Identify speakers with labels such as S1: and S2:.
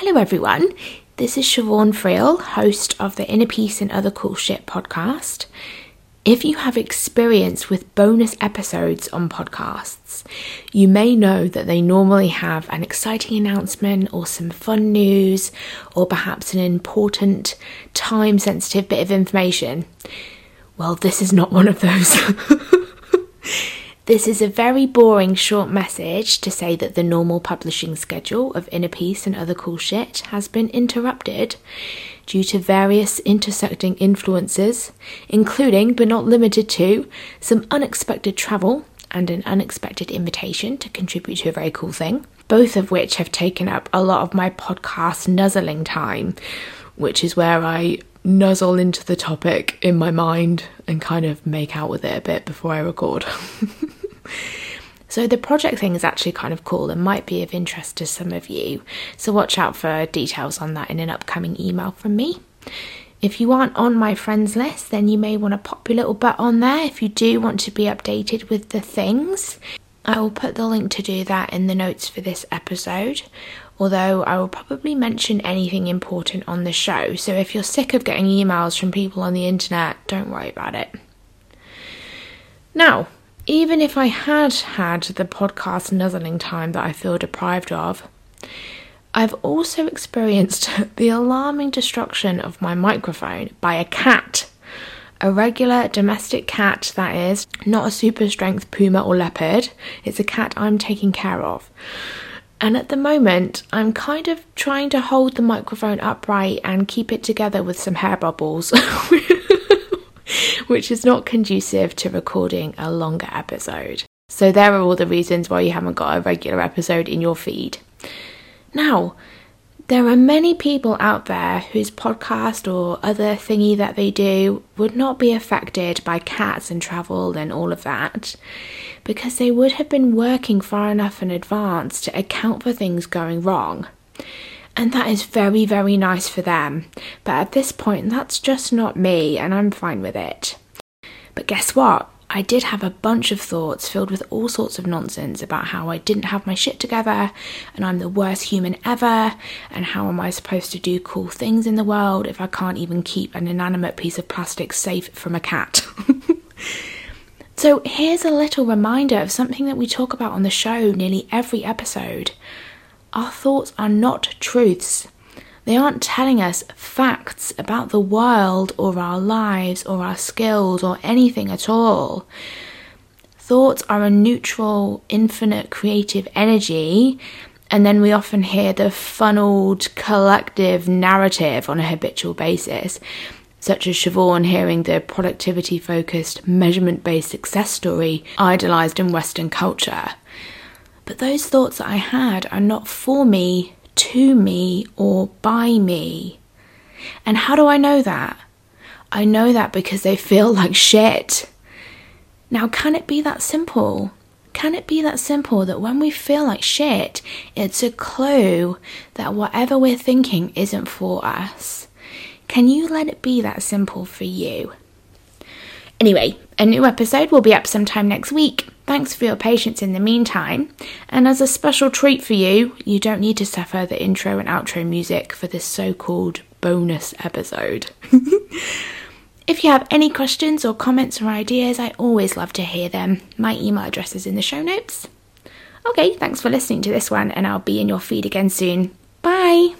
S1: Hello, everyone. This is Siobhan Friel, host of the Inner Peace and Other Cool Shit podcast. If you have experience with bonus episodes on podcasts, you may know that they normally have an exciting announcement or some fun news or perhaps an important, time sensitive bit of information. Well, this is not one of those. This is a very boring short message to say that the normal publishing schedule of Inner Peace and Other Cool Shit has been interrupted due to various intersecting influences, including but not limited to some unexpected travel and an unexpected invitation to contribute to a very cool thing, both of which have taken up a lot of my podcast nuzzling time, which is where I nuzzle into the topic in my mind and kind of make out with it a bit before I record. So the project thing is actually kind of cool and might be of interest to some of you. So watch out for details on that in an upcoming email from me. If you aren't on my friends list, then you may want to pop your little butt on there if you do want to be updated with the things. I will put the link to do that in the notes for this episode, although I will probably mention anything important on the show. So if you're sick of getting emails from people on the internet, don't worry about it. Now, even if I had had the podcast nuzzling time that I feel deprived of, I've also experienced the alarming destruction of my microphone by a cat. A regular domestic cat, that is, not a super strength puma or leopard. It's a cat I'm taking care of. And at the moment, I'm kind of trying to hold the microphone upright and keep it together with some hair bubbles. which is not conducive to recording a longer episode. So, there are all the reasons why you haven't got a regular episode in your feed. Now, there are many people out there whose podcast or other thingy that they do would not be affected by cats and travel and all of that because they would have been working far enough in advance to account for things going wrong. And that is very, very nice for them. But at this point, that's just not me, and I'm fine with it. But guess what? I did have a bunch of thoughts filled with all sorts of nonsense about how I didn't have my shit together and I'm the worst human ever and how am I supposed to do cool things in the world if I can't even keep an inanimate piece of plastic safe from a cat. so here's a little reminder of something that we talk about on the show nearly every episode. Our thoughts are not truths. They aren't telling us facts about the world or our lives or our skills or anything at all. Thoughts are a neutral, infinite creative energy, and then we often hear the funneled collective narrative on a habitual basis, such as Siobhan hearing the productivity focused, measurement based success story idolized in Western culture. But those thoughts that I had are not for me, to me, or by me. And how do I know that? I know that because they feel like shit. Now, can it be that simple? Can it be that simple that when we feel like shit, it's a clue that whatever we're thinking isn't for us? Can you let it be that simple for you? Anyway, a new episode will be up sometime next week. Thanks for your patience in the meantime. And as a special treat for you, you don't need to suffer the intro and outro music for this so called bonus episode. if you have any questions or comments or ideas, I always love to hear them. My email address is in the show notes. Okay, thanks for listening to this one, and I'll be in your feed again soon. Bye!